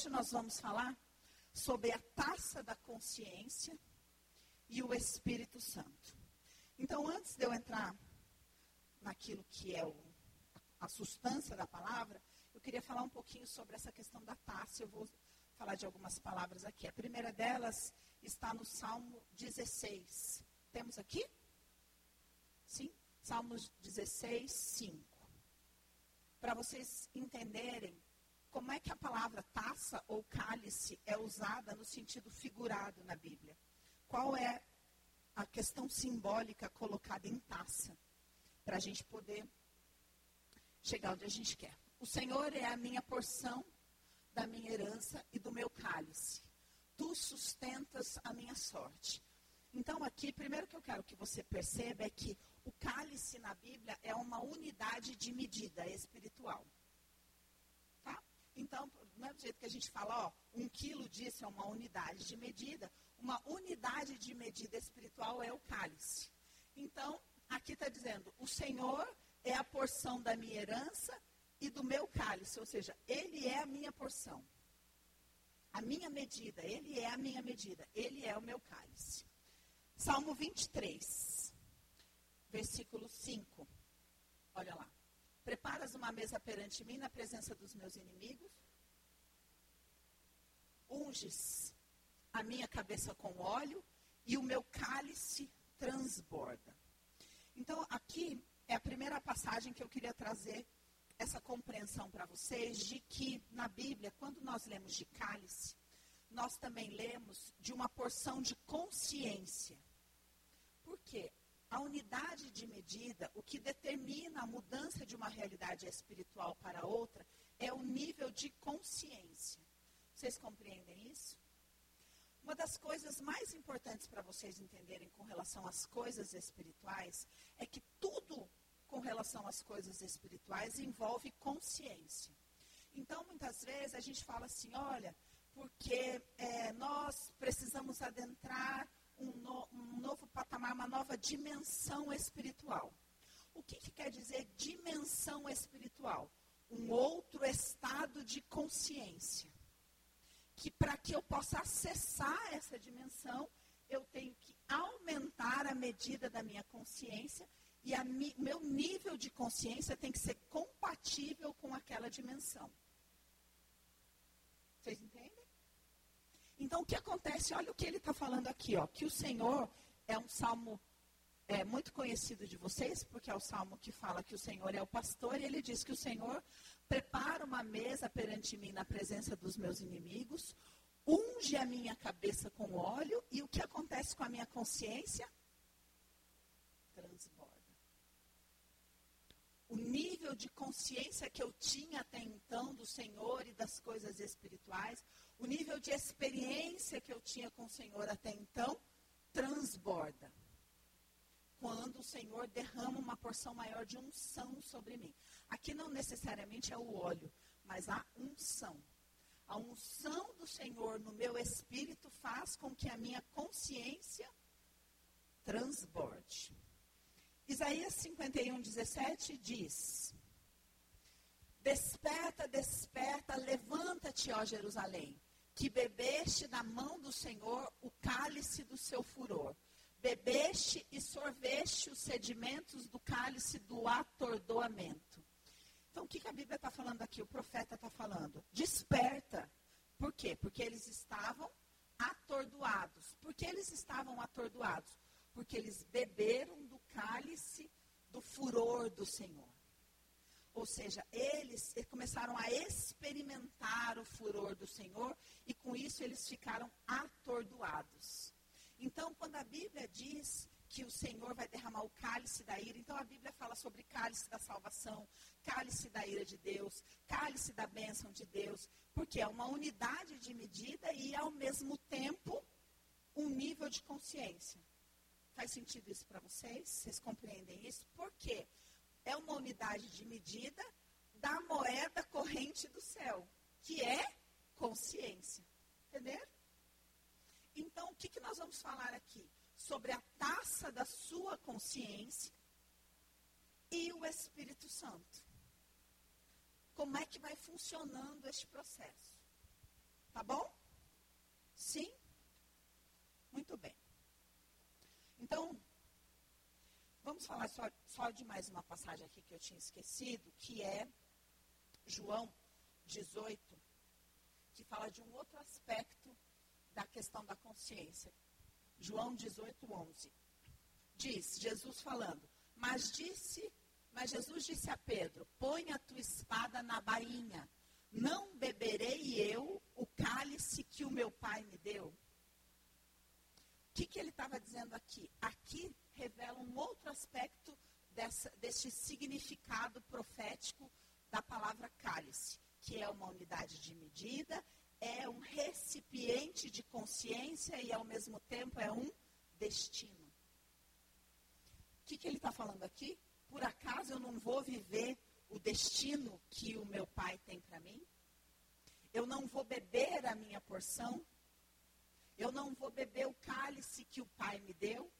hoje nós vamos falar sobre a taça da consciência e o Espírito Santo. Então, antes de eu entrar naquilo que é o, a substância da palavra, eu queria falar um pouquinho sobre essa questão da taça. Eu vou falar de algumas palavras aqui. A primeira delas está no Salmo 16. Temos aqui? Sim? Salmos 16, 5. Para vocês entenderem como é que a palavra taça ou cálice é usada no sentido figurado na Bíblia. Qual é a questão simbólica colocada em taça, para a gente poder chegar onde a gente quer. O Senhor é a minha porção da minha herança e do meu cálice. Tu sustentas a minha sorte. Então, aqui, primeiro que eu quero que você perceba é que o cálice na Bíblia é uma unidade de medida espiritual. Então, é do jeito que a gente fala, ó, um quilo disso é uma unidade de medida. Uma unidade de medida espiritual é o cálice. Então, aqui está dizendo, o Senhor é a porção da minha herança e do meu cálice, ou seja, Ele é a minha porção. A minha medida, Ele é a minha medida, Ele é o meu cálice. Salmo 23, versículo 5. Olha lá. Uma mesa perante mim na presença dos meus inimigos. Unges a minha cabeça com óleo e o meu cálice transborda. Então, aqui é a primeira passagem que eu queria trazer essa compreensão para vocês de que na Bíblia, quando nós lemos de cálice, nós também lemos de uma porção de consciência. Por quê? A unidade de medida, o que determina a mudança de uma realidade espiritual para outra, é o nível de consciência. Vocês compreendem isso? Uma das coisas mais importantes para vocês entenderem com relação às coisas espirituais é que tudo com relação às coisas espirituais envolve consciência. Então, muitas vezes a gente fala assim: olha, porque é, nós precisamos adentrar um, no, um, novo patamar, uma nova dimensão espiritual. O que, que quer dizer dimensão espiritual? Um outro estado de consciência que para que eu possa acessar essa dimensão, eu tenho que aumentar a medida da minha consciência e mi, meu nível de consciência tem que ser compatível com aquela dimensão. Vocês entendem? Então, o que acontece? Olha o que ele está falando aqui, ó, que o Senhor é um salmo é, muito conhecido de vocês, porque é o salmo que fala que o Senhor é o pastor, e ele diz que o Senhor prepara uma mesa perante mim na presença dos meus inimigos, unge a minha cabeça com óleo, e o que acontece com a minha consciência? Transborda. O nível de consciência que eu tinha até então do Senhor e das coisas espirituais, o nível de experiência que eu tinha com o Senhor até então, transborda quando o Senhor derrama uma porção maior de unção sobre mim. Aqui não necessariamente é o óleo, mas a unção. A unção do Senhor no meu espírito faz com que a minha consciência transborde. Isaías 51, 17 diz: Desperta, desperta, levanta-te, ó Jerusalém, que bebeste da mão do Senhor o cálice do seu furor bebeste e sorveste os sedimentos do cálice do atordoamento. Então, o que, que a Bíblia está falando aqui? O profeta está falando. Desperta. Por quê? Porque eles estavam atordoados. Por que eles estavam atordoados? Porque eles beberam do cálice do furor do Senhor. Ou seja, eles começaram a experimentar o furor do Senhor e com isso eles ficaram atordoados. Então, quando a Bíblia diz que o Senhor vai derramar o cálice da ira, então a Bíblia fala sobre cálice da salvação, cálice da ira de Deus, cálice da bênção de Deus, porque é uma unidade de medida e, ao mesmo tempo, um nível de consciência. Faz sentido isso para vocês? Vocês compreendem isso? Por quê? é uma unidade de medida da moeda corrente do céu, que é consciência. Entenderam? Então, o que, que nós vamos falar aqui? Sobre a taça da sua consciência e o Espírito Santo. Como é que vai funcionando este processo? Tá bom? Sim? Muito bem. Então, vamos falar só, só de mais uma passagem aqui que eu tinha esquecido, que é João 18, que fala de um outro aspecto da questão da consciência. João 18, 11. Diz, Jesus falando, mas disse, mas Jesus disse a Pedro, põe a tua espada na bainha, não beberei eu o cálice que o meu pai me deu? O que, que ele estava dizendo aqui? Aqui revela um outro aspecto dessa, desse significado profético da palavra cálice, que é uma unidade de medida, é um recipiente de consciência e, ao mesmo tempo, é um destino. O que, que ele está falando aqui? Por acaso eu não vou viver o destino que o meu pai tem para mim? Eu não vou beber a minha porção? Eu não vou beber o cálice que o pai me deu?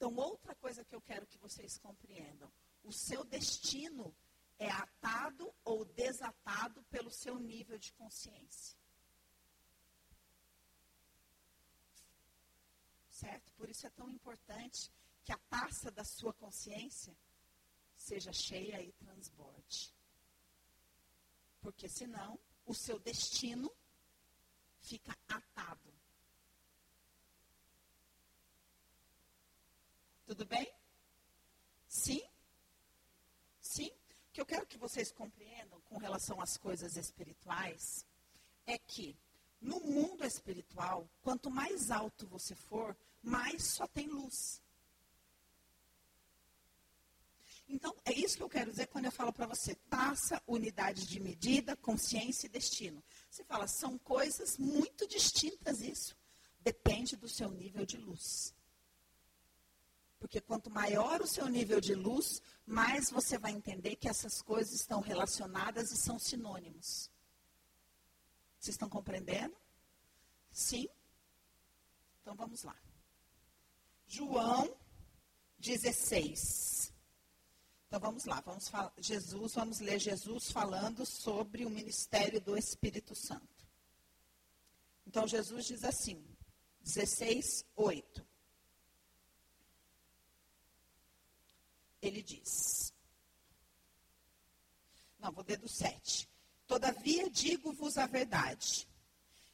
Então, outra coisa que eu quero que vocês compreendam: o seu destino é atado ou desatado pelo seu nível de consciência. Certo? Por isso é tão importante que a taça da sua consciência seja cheia e transborde. Porque senão o seu destino fica atado. Tudo bem? Sim? Sim? O que eu quero que vocês compreendam com relação às coisas espirituais é que no mundo espiritual, quanto mais alto você for, mais só tem luz. Então, é isso que eu quero dizer quando eu falo para você, taça, unidade de medida, consciência e destino. Você fala, são coisas muito distintas isso. Depende do seu nível de luz. Porque quanto maior o seu nível de luz, mais você vai entender que essas coisas estão relacionadas e são sinônimos. Vocês estão compreendendo? Sim? Então vamos lá. João 16. Então vamos lá, vamos falar, Jesus, vamos ler Jesus falando sobre o ministério do Espírito Santo. Então Jesus diz assim, 16, 8. Ele diz. Não, vou ler do 7. Todavia digo-vos a verdade,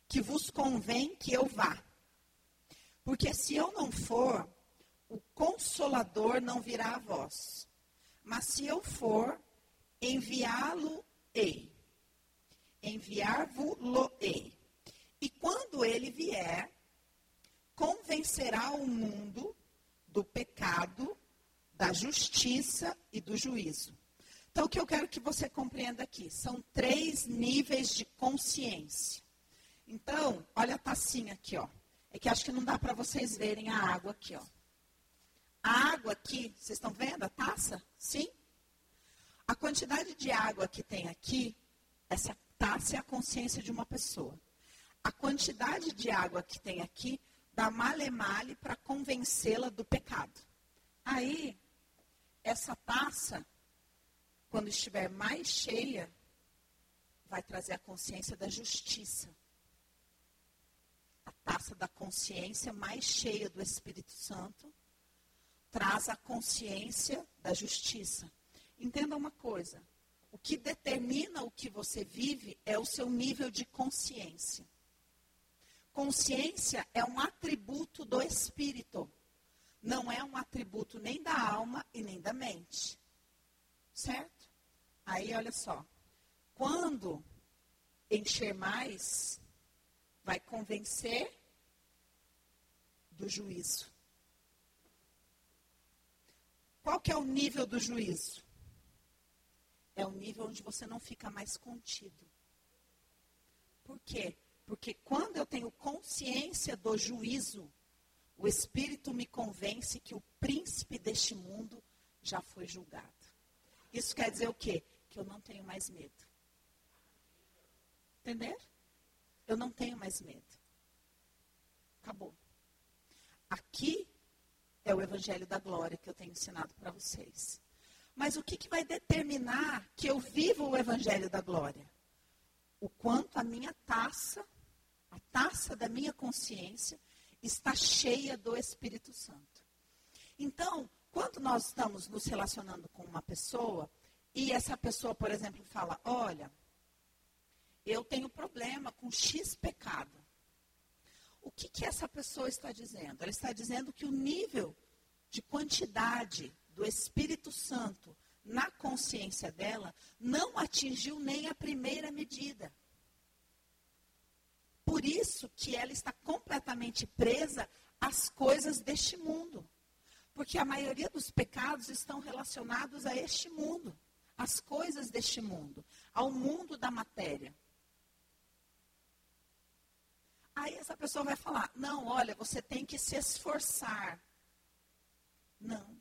que vos convém que eu vá. Porque se eu não for, o consolador não virá a vós. Mas se eu for, enviá-lo-ei. Enviar-vos-lo-ei. E quando ele vier, convencerá o mundo do pecado, da justiça e do juízo. Então, o que eu quero que você compreenda aqui são três níveis de consciência. Então, olha a tacinha aqui, ó. É que acho que não dá para vocês verem a água aqui, ó. A água aqui, vocês estão vendo a taça? Sim? A quantidade de água que tem aqui, essa taça é a consciência de uma pessoa. A quantidade de água que tem aqui dá male-male para convencê-la do pecado. Aí, essa taça, quando estiver mais cheia, vai trazer a consciência da justiça. A taça da consciência mais cheia do Espírito Santo traz a consciência da justiça. Entenda uma coisa: o que determina o que você vive é o seu nível de consciência. Consciência é um atributo do espírito, não é um atributo nem da alma e nem da mente. Certo? Aí, olha só. Quando encher mais, vai convencer do juízo. Qual que é o nível do juízo? É o nível onde você não fica mais contido. Por quê? Porque quando eu tenho consciência do juízo, o Espírito me convence que o príncipe deste mundo já foi julgado. Isso quer dizer o quê? Que eu não tenho mais medo. Entender? Eu não tenho mais medo. Acabou. Aqui é o Evangelho da Glória que eu tenho ensinado para vocês. Mas o que, que vai determinar que eu vivo o Evangelho da Glória? O quanto a minha taça, a taça da minha consciência, está cheia do Espírito Santo. Então, Quando nós estamos nos relacionando com uma pessoa e essa pessoa, por exemplo, fala: Olha, eu tenho problema com X pecado. O que, que essa pessoa está dizendo? Ela está dizendo que o nível de quantidade do Espírito Santo na consciência dela não atingiu nem a primeira medida. Por isso que ela está completamente presa às coisas deste mundo. Porque a maioria dos pecados estão relacionados a este mundo, às coisas deste mundo, ao mundo da matéria. Aí essa pessoa vai falar: não, olha, você tem que se esforçar. Não,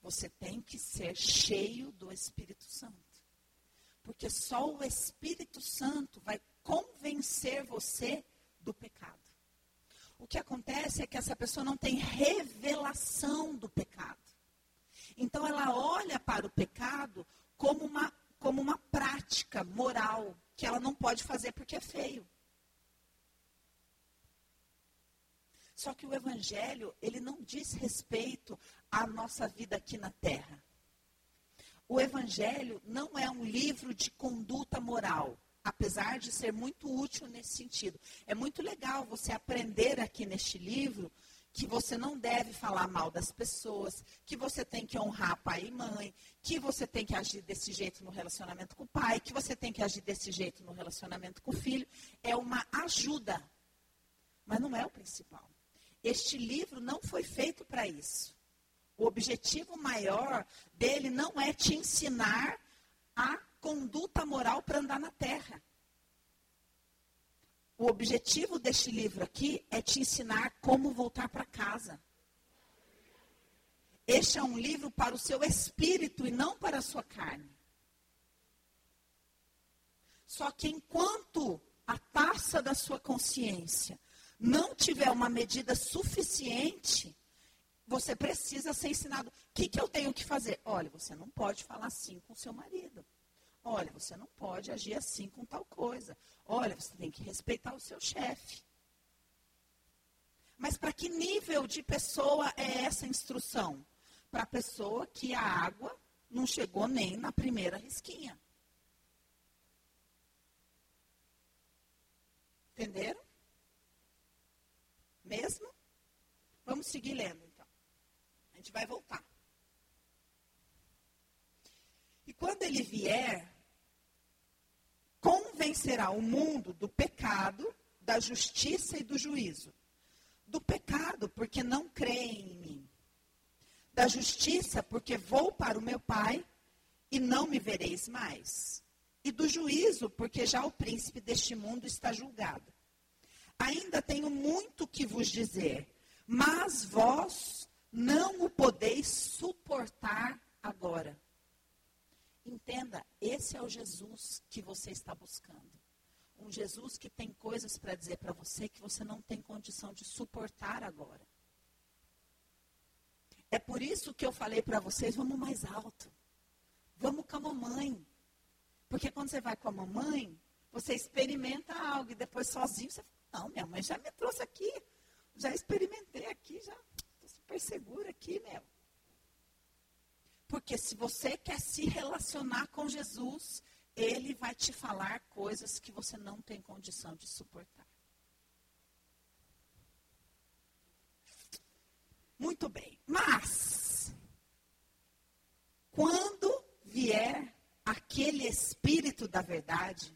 você tem que ser cheio do Espírito Santo. Porque só o Espírito Santo vai convencer você do pecado. O que acontece é que essa pessoa não tem revelação do pecado. Então ela olha para o pecado como uma, como uma prática moral que ela não pode fazer porque é feio. Só que o evangelho, ele não diz respeito à nossa vida aqui na terra. O evangelho não é um livro de conduta moral, apesar de ser muito útil nesse sentido. É muito legal você aprender aqui neste livro que você não deve falar mal das pessoas, que você tem que honrar pai e mãe, que você tem que agir desse jeito no relacionamento com o pai, que você tem que agir desse jeito no relacionamento com o filho. É uma ajuda, mas não é o principal. Este livro não foi feito para isso. O objetivo maior dele não é te ensinar a conduta moral para andar na terra. O objetivo deste livro aqui é te ensinar como voltar para casa. Este é um livro para o seu espírito e não para a sua carne. Só que enquanto a taça da sua consciência não tiver uma medida suficiente, você precisa ser ensinado. O que, que eu tenho que fazer? Olha, você não pode falar assim com seu marido. Olha, você não pode agir assim com tal coisa. Olha, você tem que respeitar o seu chefe. Mas para que nível de pessoa é essa instrução? Para a pessoa que a água não chegou nem na primeira risquinha. Entenderam? Mesmo? Vamos seguir lendo, então. A gente vai voltar. E quando ele vier, convencerá o mundo do pecado, da justiça e do juízo. Do pecado, porque não creem em mim. Da justiça, porque vou para o meu Pai e não me vereis mais. E do juízo, porque já o príncipe deste mundo está julgado. Ainda tenho muito que vos dizer, mas vós não o podeis suportar agora. Entenda, esse é o Jesus que você está buscando. Um Jesus que tem coisas para dizer para você que você não tem condição de suportar agora. É por isso que eu falei para vocês, vamos mais alto. Vamos com a mamãe. Porque quando você vai com a mamãe, você experimenta algo e depois sozinho você não, minha mãe já me trouxe aqui, já experimentei aqui, já estou super segura aqui, meu. Porque se você quer se relacionar com Jesus, ele vai te falar coisas que você não tem condição de suportar. Muito bem. Mas, quando vier aquele Espírito da verdade,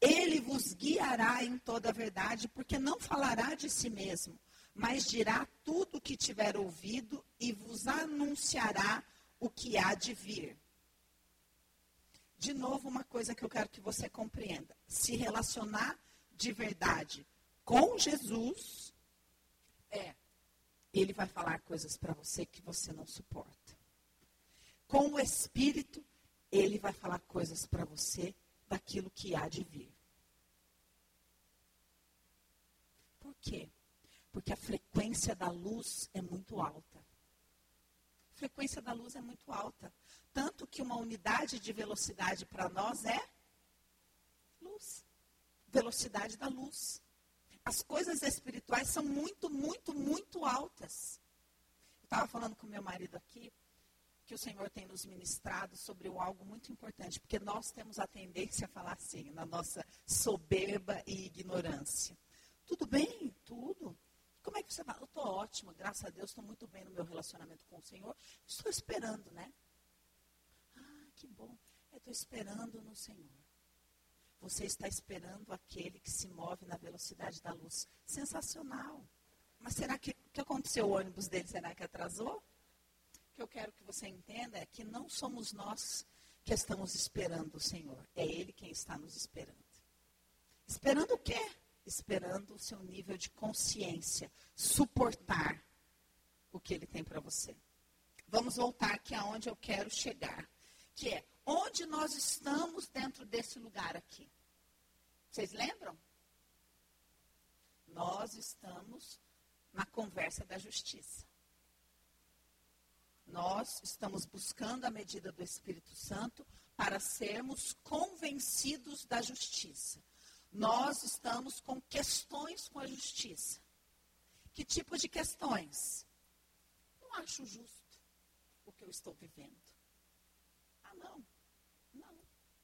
ele vos guiará em toda a verdade, porque não falará de si mesmo, mas dirá tudo o que tiver ouvido e vos anunciará o que há de vir. De novo, uma coisa que eu quero que você compreenda: se relacionar de verdade com Jesus, é, ele vai falar coisas para você que você não suporta. Com o Espírito, ele vai falar coisas para você daquilo que há de vir. Por quê? Porque a frequência da luz é muito alta. Frequência da luz é muito alta. Tanto que uma unidade de velocidade para nós é luz. Velocidade da luz. As coisas espirituais são muito, muito, muito altas. Eu estava falando com meu marido aqui que o Senhor tem nos ministrado sobre algo muito importante, porque nós temos a tendência a falar assim, na nossa soberba e ignorância. Tudo bem? Tudo. Como é que você vai? Eu estou ótimo, graças a Deus, estou muito bem no meu relacionamento com o Senhor. Estou esperando, né? Ah, que bom. Eu estou esperando no Senhor. Você está esperando aquele que se move na velocidade da luz. Sensacional. Mas será que o que aconteceu? O ônibus dele, será que atrasou? O que eu quero que você entenda é que não somos nós que estamos esperando o Senhor. É Ele quem está nos esperando. Esperando o quê? Esperando o seu nível de consciência, suportar o que Ele tem para você. Vamos voltar aqui aonde eu quero chegar, que é onde nós estamos dentro desse lugar aqui. Vocês lembram? Nós estamos na conversa da justiça. Nós estamos buscando a medida do Espírito Santo para sermos convencidos da justiça. Nós estamos com questões com a justiça. Que tipo de questões? Não acho justo o que eu estou vivendo. Ah, não. Não.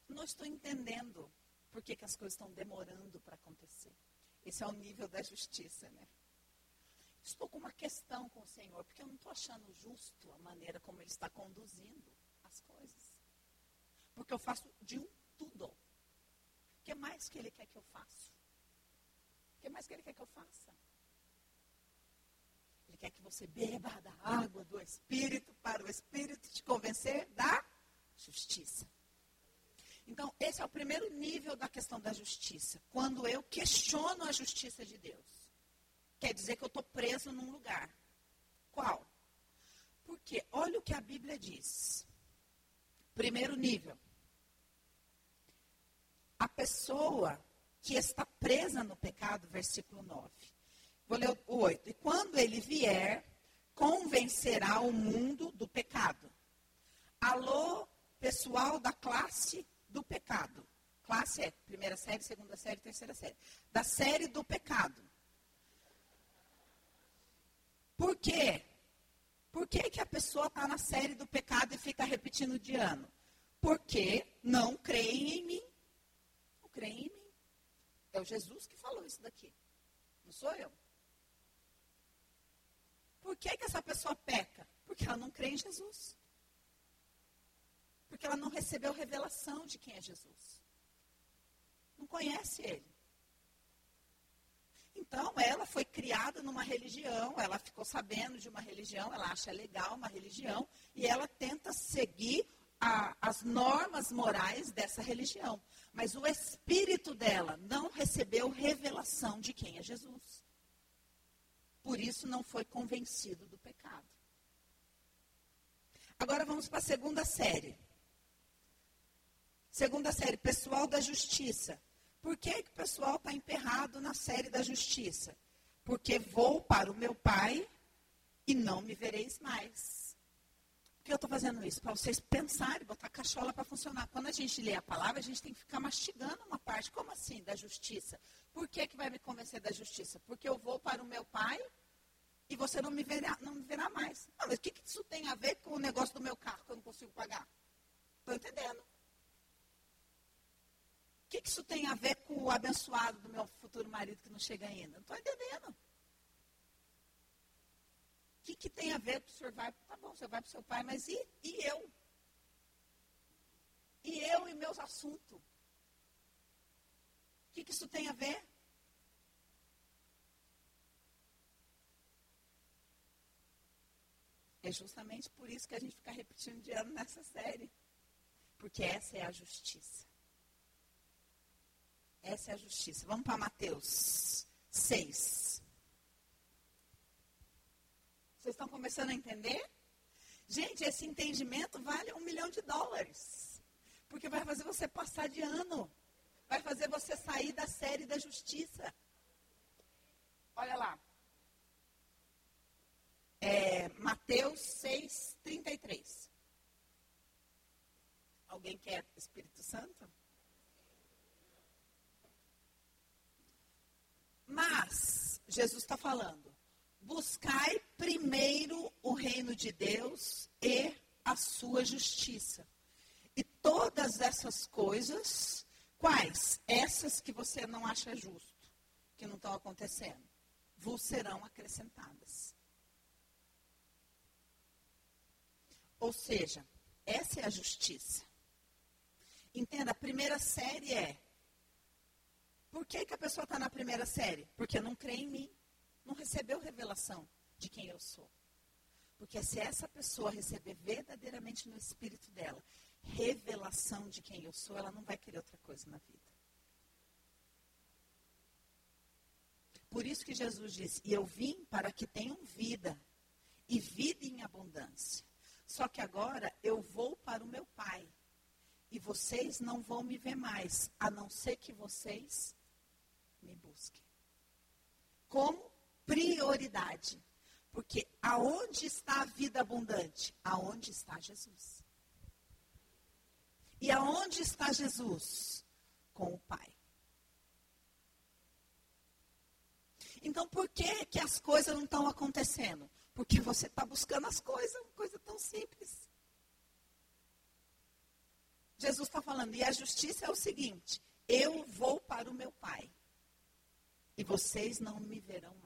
Não estou entendendo por que, que as coisas estão demorando para acontecer. Esse é o nível da justiça, né? Estou com uma questão com o Senhor, porque eu não estou achando justo a maneira como Ele está conduzindo as coisas. Porque eu faço de um tudo. O que mais que Ele quer que eu faça? O que mais que Ele quer que eu faça? Ele quer que você beba da água do Espírito para o Espírito te convencer da justiça. Então, esse é o primeiro nível da questão da justiça. Quando eu questiono a justiça de Deus quer dizer que eu estou preso num lugar. Qual? Porque olha o que a Bíblia diz. Primeiro nível. Pessoa que está presa no pecado, versículo 9. Vou ler o 8. E quando ele vier, convencerá o mundo do pecado. Alô, pessoal da classe do pecado. Classe é primeira série, segunda série, terceira série. Da série do pecado. Por quê? Por que, que a pessoa está na série do pecado e fica repetindo de ano? Porque não creem em mim. Creem em mim. É o Jesus que falou isso daqui. Não sou eu. Por que, que essa pessoa peca? Porque ela não crê em Jesus. Porque ela não recebeu revelação de quem é Jesus. Não conhece ele. Então, ela foi criada numa religião, ela ficou sabendo de uma religião, ela acha legal uma religião, e ela tenta seguir a, as normas morais dessa religião. Mas o espírito dela não recebeu revelação de quem é Jesus. Por isso, não foi convencido do pecado. Agora vamos para a segunda série. Segunda série, pessoal da justiça. Por que, que o pessoal está emperrado na série da justiça? Porque vou para o meu pai e não me vereis mais. Que eu estou fazendo isso? Para vocês pensarem, botar a cachola para funcionar. Quando a gente lê a palavra, a gente tem que ficar mastigando uma parte. Como assim, da justiça? Por que, que vai me convencer da justiça? Porque eu vou para o meu pai e você não me verá, não me verá mais. Ah, mas o que, que isso tem a ver com o negócio do meu carro que eu não consigo pagar? Estou entendendo. O que, que isso tem a ver com o abençoado do meu futuro marido que não chega ainda? Não estou entendendo. Que, que tem a ver com o senhor vai? Tá bom, você vai para o seu pai, mas e, e eu? E eu e meus assuntos? O que, que isso tem a ver? É justamente por isso que a gente fica repetindo de ano nessa série. Porque essa é a justiça. Essa é a justiça. Vamos para Mateus 6. Vocês estão começando a entender? Gente, esse entendimento vale um milhão de dólares. Porque vai fazer você passar de ano. Vai fazer você sair da série da justiça. Olha lá. É, Mateus 6, 33. Alguém quer Espírito Santo? Mas, Jesus está falando, buscai primeiro o reino de Deus e a sua justiça. E todas essas coisas, quais? Essas que você não acha justo, que não estão acontecendo, vos serão acrescentadas. Ou seja, essa é a justiça. Entenda, a primeira série é. Por que, que a pessoa está na primeira série? Porque não crê em mim. Não recebeu revelação de quem eu sou. Porque se essa pessoa receber verdadeiramente no espírito dela revelação de quem eu sou, ela não vai querer outra coisa na vida. Por isso que Jesus disse: E eu vim para que tenham vida, e vida em abundância. Só que agora eu vou para o meu Pai, e vocês não vão me ver mais, a não ser que vocês me busquem. Como prioridade. Porque aonde está a vida abundante? Aonde está Jesus. E aonde está Jesus? Com o Pai. Então, por que, que as coisas não estão acontecendo? Porque você está buscando as coisas, uma coisa tão simples. Jesus está falando, e a justiça é o seguinte: eu vou para o meu Pai, e vocês não me verão mais.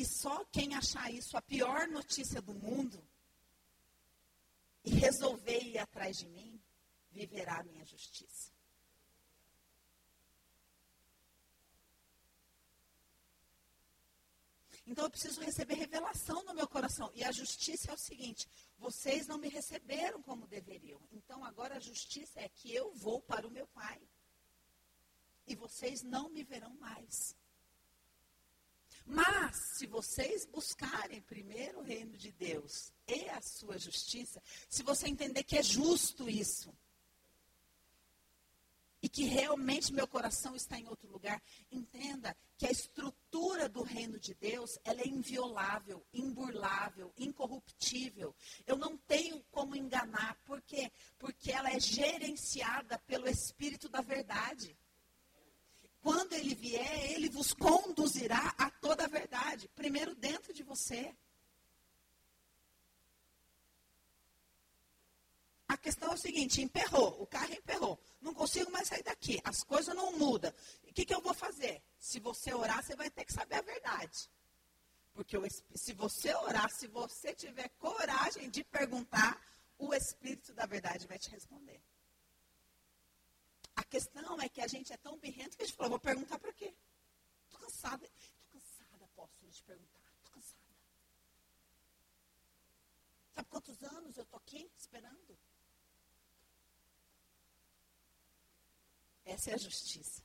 E só quem achar isso a pior notícia do mundo e resolver ir atrás de mim, viverá a minha justiça. Então eu preciso receber revelação no meu coração. E a justiça é o seguinte: vocês não me receberam como deveriam. Então agora a justiça é que eu vou para o meu Pai. E vocês não me verão mais. Mas, se vocês buscarem primeiro o reino de Deus e a sua justiça, se você entender que é justo isso, e que realmente meu coração está em outro lugar, entenda que a estrutura do reino de Deus, ela é inviolável, imburlável, incorruptível. Eu não tenho como enganar, por quê? Porque ela é gerenciada pelo Espírito da verdade. Quando ele vier, ele vos conduzirá a toda a verdade. Primeiro dentro de você. A questão é o seguinte: emperrou, o carro emperrou. Não consigo mais sair daqui. As coisas não mudam. O que, que eu vou fazer? Se você orar, você vai ter que saber a verdade. Porque o, se você orar, se você tiver coragem de perguntar, o Espírito da verdade vai te responder. A questão é que a gente é tão birrento que a gente falou, vou perguntar para quê? Estou cansada. Estou cansada, apóstolo, de perguntar. Estou cansada. Sabe quantos anos eu estou aqui esperando? Essa é a justiça.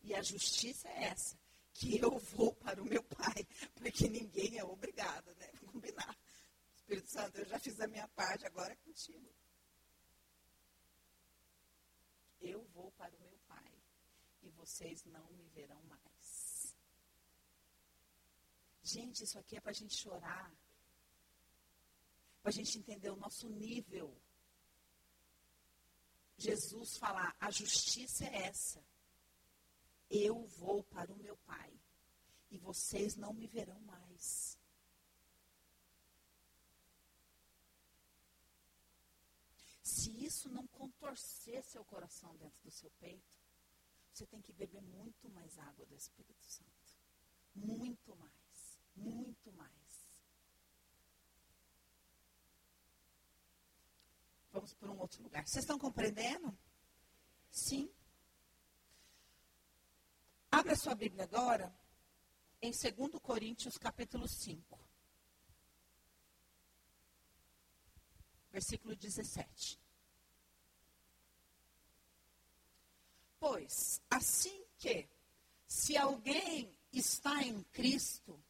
E a justiça é essa. Que eu vou para o meu pai. Porque ninguém é obrigado, né? Vamos combinar. Espírito Santo, eu já fiz a minha parte, agora é contigo eu vou para o meu Pai e vocês não me verão mais. Gente, isso aqui é para a gente chorar, para a gente entender o nosso nível. Jesus falar: a justiça é essa. Eu vou para o meu Pai e vocês não me verão mais. Se isso não contorcer seu coração dentro do seu peito, você tem que beber muito mais água do Espírito Santo. Muito mais. Muito mais. Vamos por um outro lugar. Vocês estão compreendendo? Sim. Abra sua Bíblia agora em 2 Coríntios capítulo 5. Versículo 17. Pois, assim que, se alguém está em Cristo,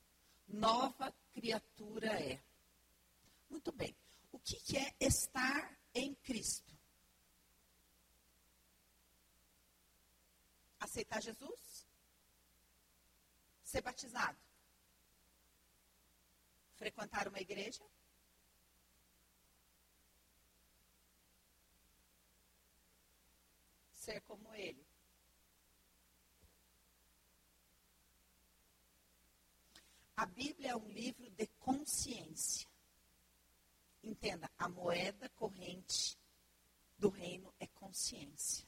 nova criatura é. Muito bem. O que, que é estar em Cristo? Aceitar Jesus? Ser batizado? Frequentar uma igreja? Ser como ele. A Bíblia é um livro de consciência. entenda, a moeda corrente do reino é consciência.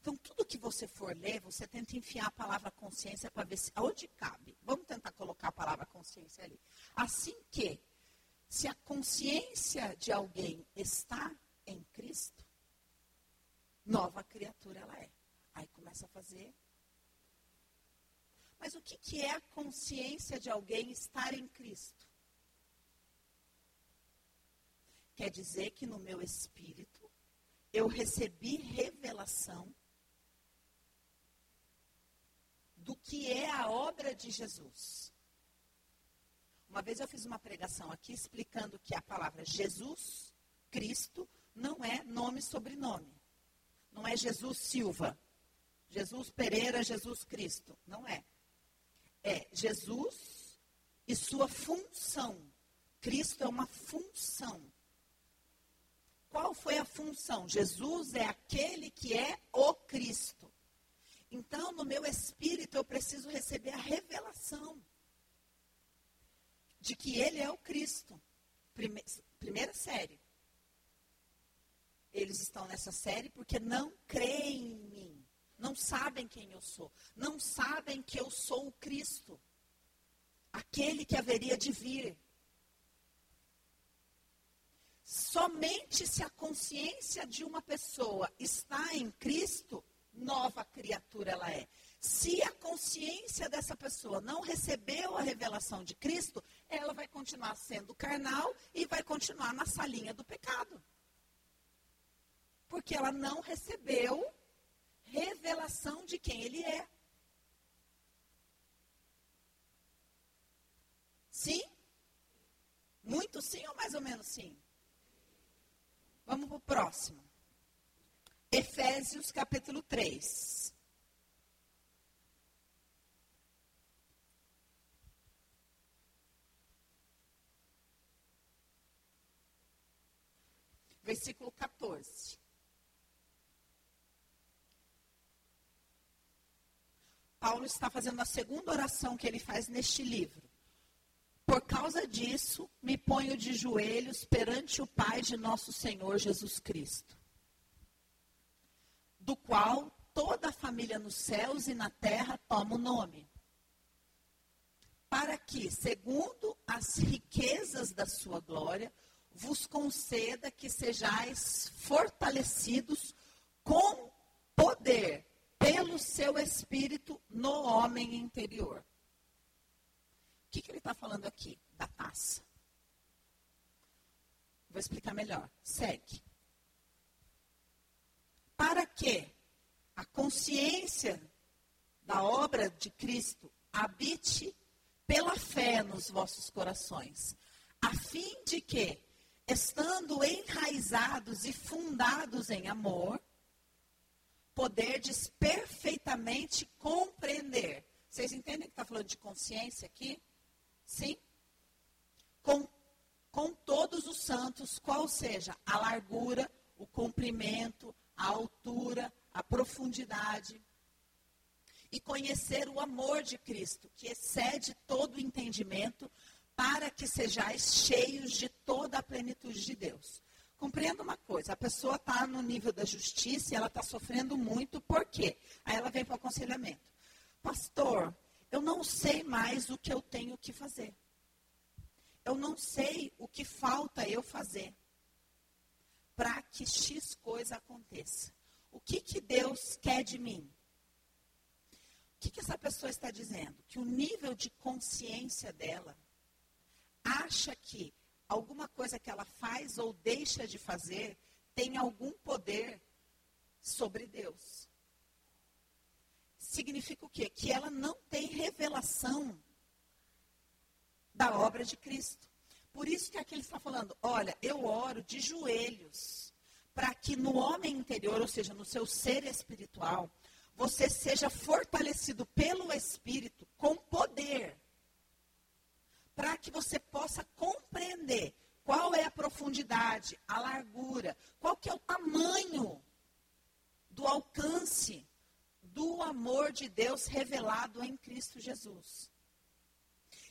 Então, tudo que você for ler, você tenta enfiar a palavra consciência para ver se, aonde cabe. Vamos tentar colocar a palavra consciência ali. Assim que, se a consciência de alguém está em Cristo, nova criatura ela é. Aí começa a fazer. Mas o que, que é a consciência de alguém estar em Cristo? Quer dizer que no meu espírito eu recebi revelação do que é a obra de Jesus. Uma vez eu fiz uma pregação aqui explicando que a palavra Jesus, Cristo, não é nome e sobrenome. Não é Jesus Silva, Jesus Pereira, Jesus Cristo. Não é. É Jesus e sua função. Cristo é uma função. Qual foi a função? Jesus é aquele que é o Cristo. Então, no meu espírito, eu preciso receber a revelação de que Ele é o Cristo. Prime primeira série. Eles estão nessa série porque não creem em mim. Não sabem quem eu sou. Não sabem que eu sou o Cristo. Aquele que haveria de vir. Somente se a consciência de uma pessoa está em Cristo, nova criatura ela é. Se a consciência dessa pessoa não recebeu a revelação de Cristo, ela vai continuar sendo carnal e vai continuar na salinha do pecado. Porque ela não recebeu revelação de quem ele é. Sim? Muito sim ou mais ou menos sim? Vamos para o próximo. Efésios capítulo 3. Versículo 14. Paulo está fazendo a segunda oração que ele faz neste livro. Por causa disso, me ponho de joelhos perante o Pai de nosso Senhor Jesus Cristo do qual toda a família nos céus e na terra toma o nome. Para que, segundo as riquezas da sua glória, vos conceda que sejais fortalecidos com poder pelo seu espírito no homem interior. O que, que ele está falando aqui? Da taça. Vou explicar melhor. Segue para que a consciência da obra de Cristo habite pela fé nos vossos corações, a fim de que, estando enraizados e fundados em amor, poderdes compreender. Vocês entendem que está falando de consciência aqui? Sim? Com, com todos os santos, qual seja a largura, o comprimento, a altura, a profundidade. E conhecer o amor de Cristo, que excede todo o entendimento, para que sejais cheios de toda a plenitude de Deus. Compreenda uma coisa, a pessoa está no nível da justiça e ela está sofrendo muito, por quê? Aí ela vem para o aconselhamento. Pastor, eu não sei mais o que eu tenho que fazer. Eu não sei o que falta eu fazer para que X coisa aconteça. O que, que Deus quer de mim? O que, que essa pessoa está dizendo? Que o nível de consciência dela acha que alguma coisa que ela faz ou deixa de fazer tem algum poder sobre Deus. Significa o quê? Que ela não tem revelação da obra de Cristo. Por isso que aqui ele está falando, olha, eu oro de joelhos para que no homem interior, ou seja, no seu ser espiritual, você seja fortalecido pelo Espírito com poder, para que você possa compreender qual é a profundidade, a largura, qual que é o tamanho do alcance do amor de Deus revelado em Cristo Jesus.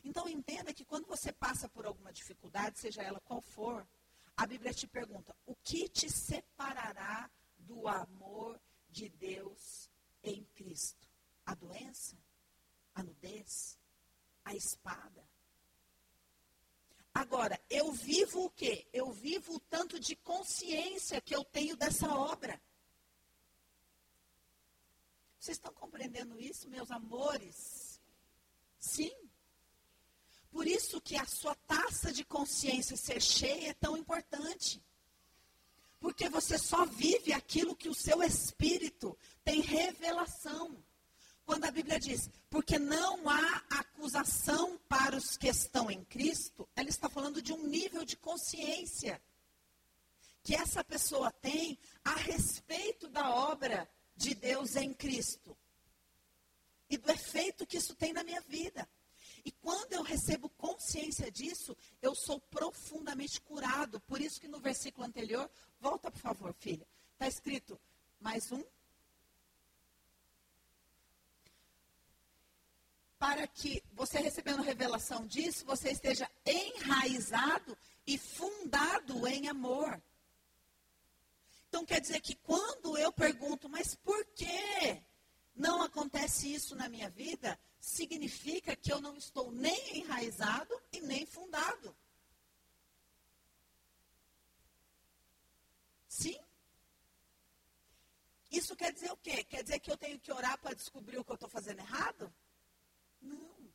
Então entenda que quando você passa por alguma dificuldade, seja ela qual for, a Bíblia te pergunta: o que te separará do amor de Deus em Cristo? A doença? A nudez? A espada? Agora, eu vivo o quê? Eu vivo o tanto de consciência que eu tenho dessa obra. Vocês estão compreendendo isso, meus amores? Sim. Por isso que a sua taça de consciência ser cheia é tão importante. Porque você só vive aquilo que o seu espírito tem revelação. Quando a Bíblia diz, porque não há acusação para os que estão em Cristo, ela está falando de um nível de consciência que essa pessoa tem a respeito da obra de Deus em Cristo e do efeito que isso tem na minha vida. E quando eu recebo consciência disso, eu sou profundamente curado. Por isso que no versículo anterior, volta por favor, filha, está escrito mais um para que você recebendo revelação disso, você esteja enraizado e fundado em amor. Então quer dizer que quando eu pergunto, mas por que não acontece isso na minha vida? Significa que eu não estou nem enraizado e nem fundado. Sim? Isso quer dizer o quê? Quer dizer que eu tenho que orar para descobrir o que eu estou fazendo errado? Não.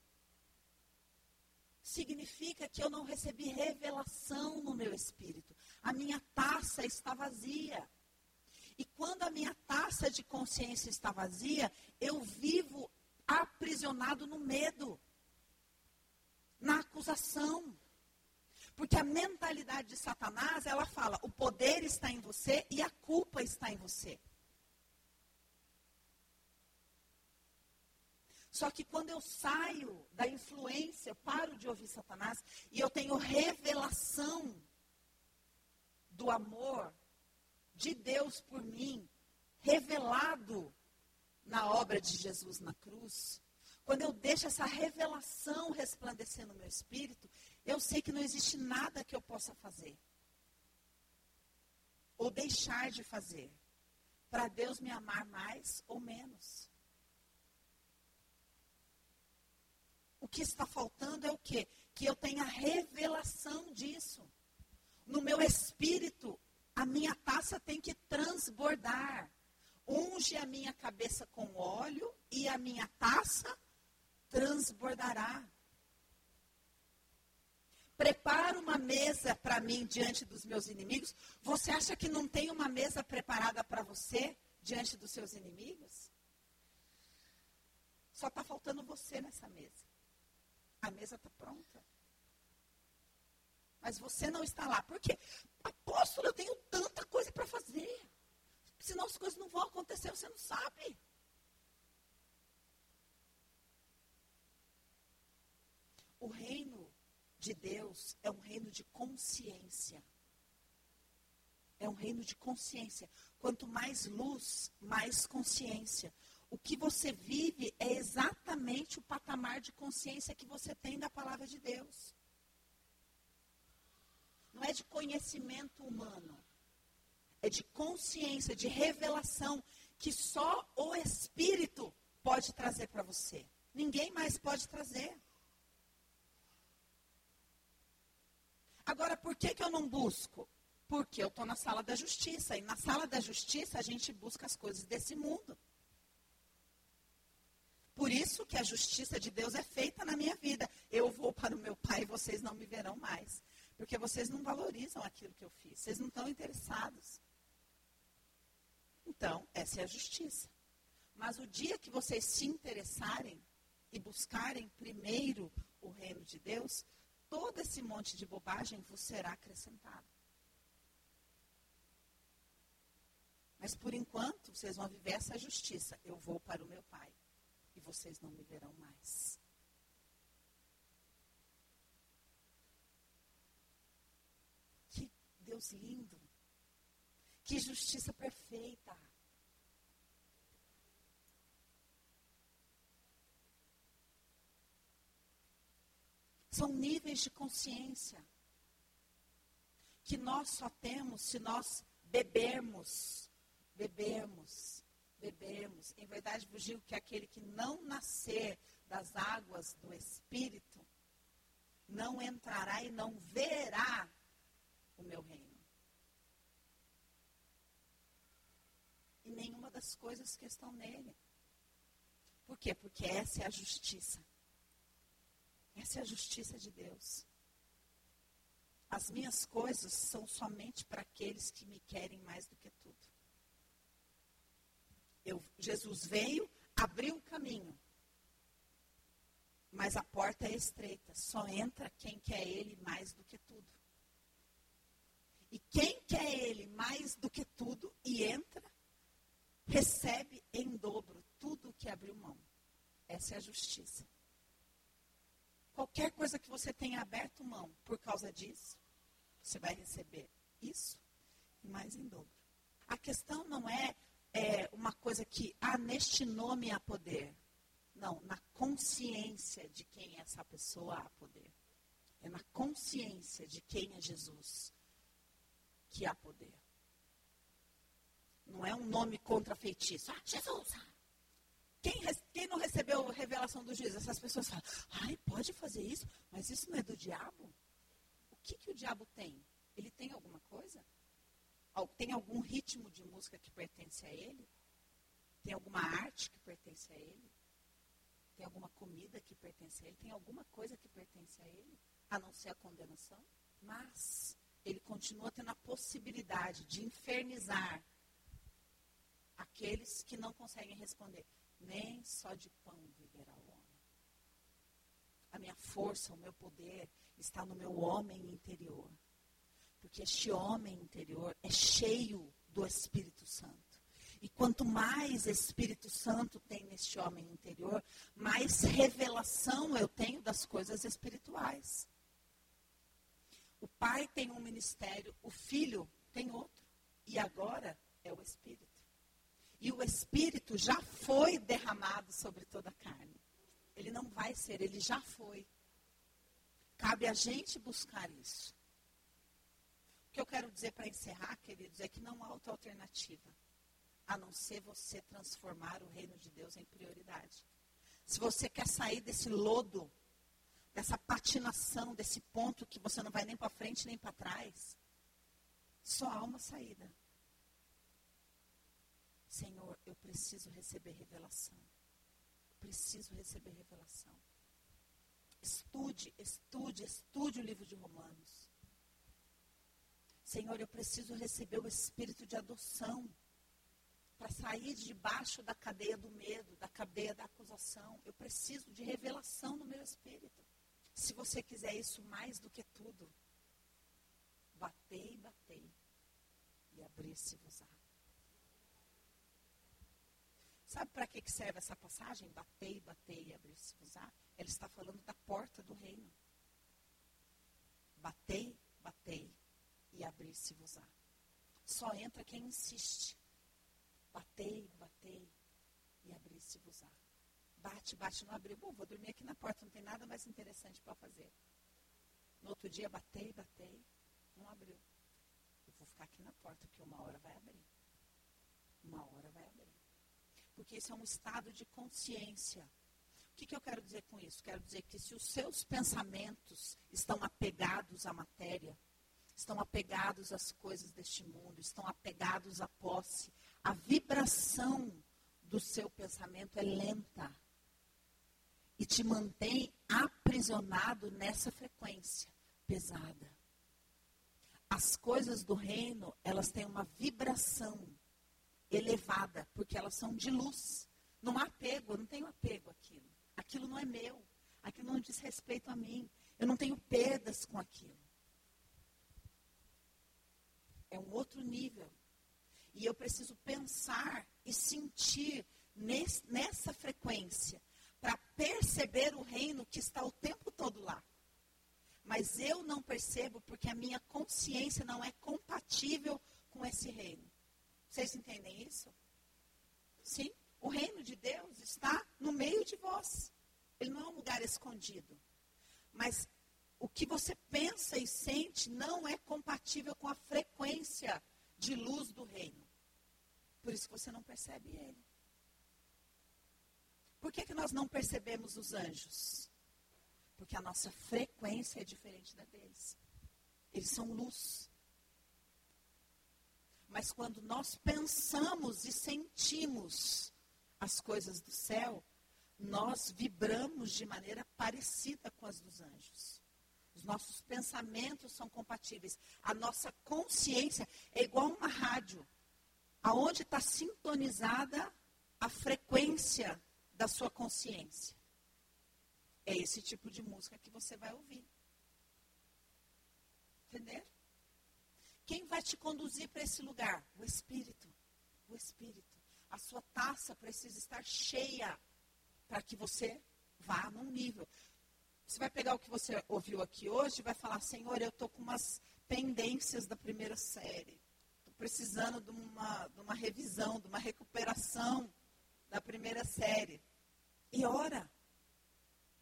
Significa que eu não recebi revelação no meu espírito. A minha taça está vazia. E quando a minha taça de consciência está vazia, eu vivo aprisionado no medo, na acusação. Porque a mentalidade de Satanás, ela fala: o poder está em você e a culpa está em você. Só que quando eu saio da influência, eu paro de ouvir Satanás e eu tenho revelação do amor de Deus por mim, revelado na obra de Jesus na cruz. Quando eu deixo essa revelação resplandecer no meu espírito, eu sei que não existe nada que eu possa fazer ou deixar de fazer para Deus me amar mais ou menos. O que está faltando é o quê? Que eu tenha revelação disso. No meu espírito, a minha taça tem que transbordar. Unge a minha cabeça com óleo e a minha taça transbordará. Prepara uma mesa para mim diante dos meus inimigos. Você acha que não tem uma mesa preparada para você diante dos seus inimigos? Só está faltando você nessa mesa. A mesa está pronta. Mas você não está lá. Por quê? Apóstolo, eu tenho tanta coisa para fazer. Senão as coisas não vão acontecer, você não sabe. O reino de Deus é um reino de consciência. É um reino de consciência. Quanto mais luz, mais consciência. O que você vive é exatamente o patamar de consciência que você tem da palavra de Deus. Não é de conhecimento humano. É de consciência, de revelação que só o Espírito pode trazer para você. Ninguém mais pode trazer. Agora, por que, que eu não busco? Porque eu estou na sala da justiça. E na sala da justiça a gente busca as coisas desse mundo. Por isso que a justiça de Deus é feita na minha vida. Eu vou para o meu pai e vocês não me verão mais. Porque vocês não valorizam aquilo que eu fiz. Vocês não estão interessados. Então, essa é a justiça. Mas o dia que vocês se interessarem e buscarem primeiro o reino de Deus, todo esse monte de bobagem vos será acrescentado. Mas por enquanto, vocês vão viver essa justiça. Eu vou para o meu pai vocês não me verão mais. Que Deus lindo. Que justiça perfeita. São níveis de consciência que nós só temos se nós bebermos, bebermos, bebermos. Em verdade vos digo que aquele que não nascer das águas do Espírito não entrará e não verá o meu reino. E nenhuma das coisas que estão nele. Por quê? Porque essa é a justiça. Essa é a justiça de Deus. As minhas coisas são somente para aqueles que me querem mais do que tudo. Eu, Jesus veio, abriu o caminho. Mas a porta é estreita. Só entra quem quer Ele mais do que tudo. E quem quer Ele mais do que tudo e entra, recebe em dobro tudo que abriu mão. Essa é a justiça. Qualquer coisa que você tenha aberto mão por causa disso, você vai receber isso e mais em dobro. A questão não é, é uma coisa que, ah, neste nome há poder. Não, na consciência de quem essa pessoa há poder. É na consciência de quem é Jesus que há poder. Não é um nome contra feitiço. Ah, Jesus! Ah, quem, quem não recebeu revelação do juiz? Essas pessoas falam, ai, pode fazer isso, mas isso não é do diabo? O que, que o diabo tem? Ele tem alguma coisa? Tem algum ritmo de música que pertence a ele? Tem alguma arte que pertence a ele? Tem alguma comida que pertence a ele? Tem alguma coisa que pertence a ele? A não ser a condenação? Mas ele continua tendo a possibilidade de infernizar aqueles que não conseguem responder nem só de pão viverá o homem. A minha força, o meu poder está no meu homem interior. Porque este homem interior é cheio do Espírito Santo. E quanto mais Espírito Santo tem neste homem interior, mais revelação eu tenho das coisas espirituais. O pai tem um ministério, o filho tem outro. E agora é o Espírito. E o Espírito já foi derramado sobre toda a carne. Ele não vai ser, ele já foi. Cabe a gente buscar isso. O que eu quero dizer para encerrar, queridos, é que não há outra alternativa a não ser você transformar o reino de Deus em prioridade. Se você quer sair desse lodo, dessa patinação, desse ponto que você não vai nem para frente nem para trás, só há uma saída. Senhor, eu preciso receber revelação. Preciso receber revelação. Estude, estude, estude o livro de Romanos. Senhor, eu preciso receber o espírito de adoção para sair debaixo da cadeia do medo, da cadeia da acusação. Eu preciso de revelação no meu espírito. Se você quiser isso mais do que tudo, batei, batei e abrir-se-vos-á. Sabe para que serve essa passagem? Batei, batei e abrir-se-vos-á. Ela está falando da porta do reino. Batei, batei e abrir-se-vos-á. Só entra quem insiste. Batei, batei e abrir-se-vos-á. Bate, bate, não abriu. Bom, vou dormir aqui na porta, não tem nada mais interessante para fazer. No outro dia, batei, batei, não abriu. Eu vou ficar aqui na porta, porque uma hora vai abrir. Uma hora vai abrir porque isso é um estado de consciência. O que, que eu quero dizer com isso? Quero dizer que se os seus pensamentos estão apegados à matéria, estão apegados às coisas deste mundo, estão apegados à posse, a vibração do seu pensamento é lenta e te mantém aprisionado nessa frequência pesada. As coisas do reino, elas têm uma vibração elevada, porque elas são de luz. Não há apego, eu não tenho apego àquilo. Aquilo não é meu. Aquilo não diz respeito a mim. Eu não tenho perdas com aquilo. É um outro nível. E eu preciso pensar e sentir nesse, nessa frequência para perceber o reino que está o tempo todo lá. Mas eu não percebo porque a minha consciência não é compatível com esse reino. Vocês entendem isso? Sim, o reino de Deus está no meio de vós. Ele não é um lugar escondido. Mas o que você pensa e sente não é compatível com a frequência de luz do reino. Por isso que você não percebe ele. Por que, que nós não percebemos os anjos? Porque a nossa frequência é diferente da deles. Eles são luz. Mas quando nós pensamos e sentimos as coisas do céu, nós vibramos de maneira parecida com as dos anjos. Os nossos pensamentos são compatíveis. A nossa consciência é igual uma rádio, aonde está sintonizada a frequência da sua consciência. É esse tipo de música que você vai ouvir. Entender? Quem vai te conduzir para esse lugar? O Espírito. O Espírito. A sua taça precisa estar cheia para que você vá num nível. Você vai pegar o que você ouviu aqui hoje e vai falar, Senhor, eu estou com umas pendências da primeira série. Estou precisando de uma, de uma revisão, de uma recuperação da primeira série. E ora.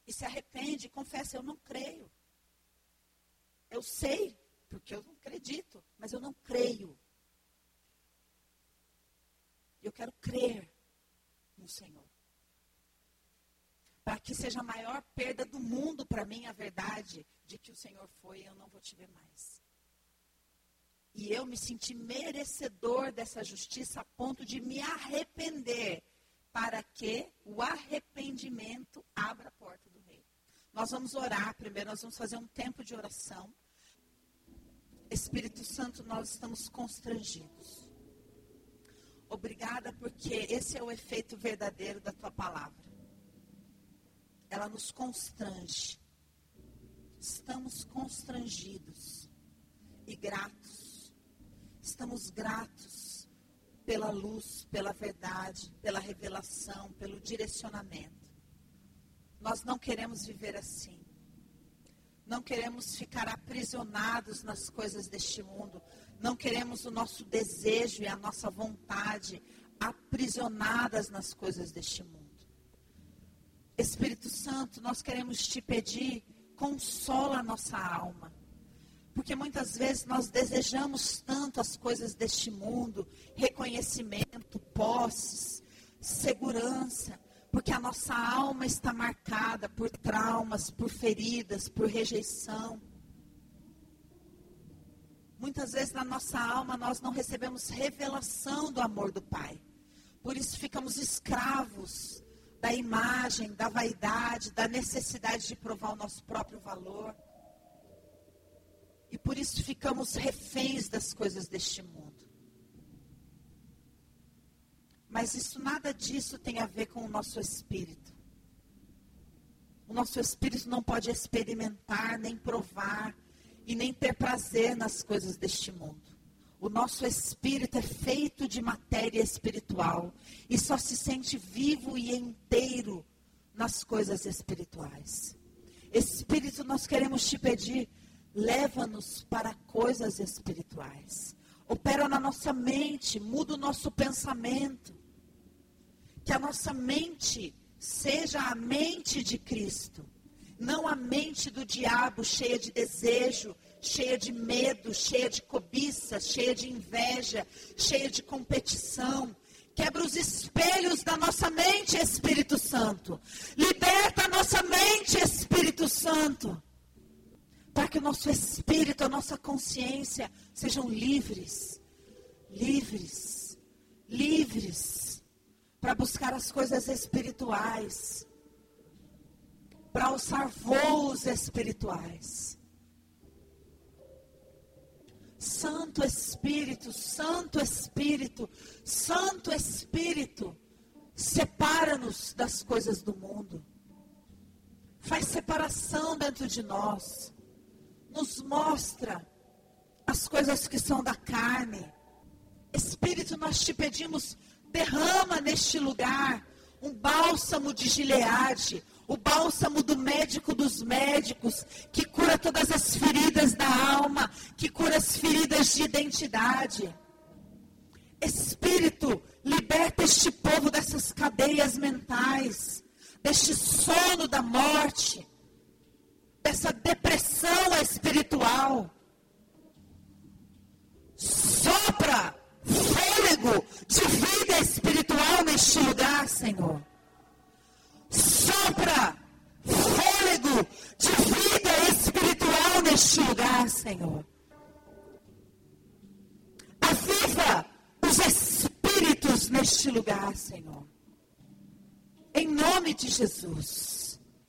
E se arrepende, confessa, eu não creio. Eu sei, porque eu não acredito, mas eu não creio. Eu quero crer no Senhor. Para que seja a maior perda do mundo para mim a verdade de que o Senhor foi e eu não vou te ver mais. E eu me senti merecedor dessa justiça a ponto de me arrepender para que o arrependimento abra a porta do rei. Nós vamos orar primeiro, nós vamos fazer um tempo de oração. Espírito Santo, nós estamos constrangidos. Obrigada, porque esse é o efeito verdadeiro da tua palavra. Ela nos constrange. Estamos constrangidos e gratos. Estamos gratos pela luz, pela verdade, pela revelação, pelo direcionamento. Nós não queremos viver assim. Não queremos ficar aprisionados nas coisas deste mundo. Não queremos o nosso desejo e a nossa vontade aprisionadas nas coisas deste mundo. Espírito Santo, nós queremos te pedir, consola a nossa alma. Porque muitas vezes nós desejamos tanto as coisas deste mundo, reconhecimento, posses, segurança, porque a nossa alma está marcada por traumas, por feridas, por rejeição. Muitas vezes na nossa alma nós não recebemos revelação do amor do Pai. Por isso ficamos escravos da imagem, da vaidade, da necessidade de provar o nosso próprio valor. E por isso ficamos reféns das coisas deste mundo. Mas isso nada disso tem a ver com o nosso espírito. O nosso espírito não pode experimentar, nem provar e nem ter prazer nas coisas deste mundo. O nosso espírito é feito de matéria espiritual e só se sente vivo e inteiro nas coisas espirituais. Espírito, nós queremos te pedir leva-nos para coisas espirituais. Opera na nossa mente, muda o nosso pensamento. Que a nossa mente seja a mente de Cristo, não a mente do diabo cheia de desejo, cheia de medo, cheia de cobiça, cheia de inveja, cheia de competição. Quebra os espelhos da nossa mente, Espírito Santo. Liberta a nossa mente, Espírito Santo para que o nosso espírito, a nossa consciência sejam livres, livres, livres, para buscar as coisas espirituais, para alçar voos espirituais. Santo Espírito, Santo Espírito, Santo Espírito, separa-nos das coisas do mundo. Faz separação dentro de nós nos mostra as coisas que são da carne. Espírito, nós te pedimos, derrama neste lugar um bálsamo de Gileade, o bálsamo do médico dos médicos, que cura todas as feridas da alma, que cura as feridas de identidade. Espírito, liberta este povo dessas cadeias mentais, deste sono da morte, dessa depressão espiritual. Sopra fôlego de vida espiritual neste lugar, Senhor. Sopra fôlego de vida espiritual neste lugar, Senhor. Aviva os espíritos neste lugar, Senhor. Em nome de Jesus.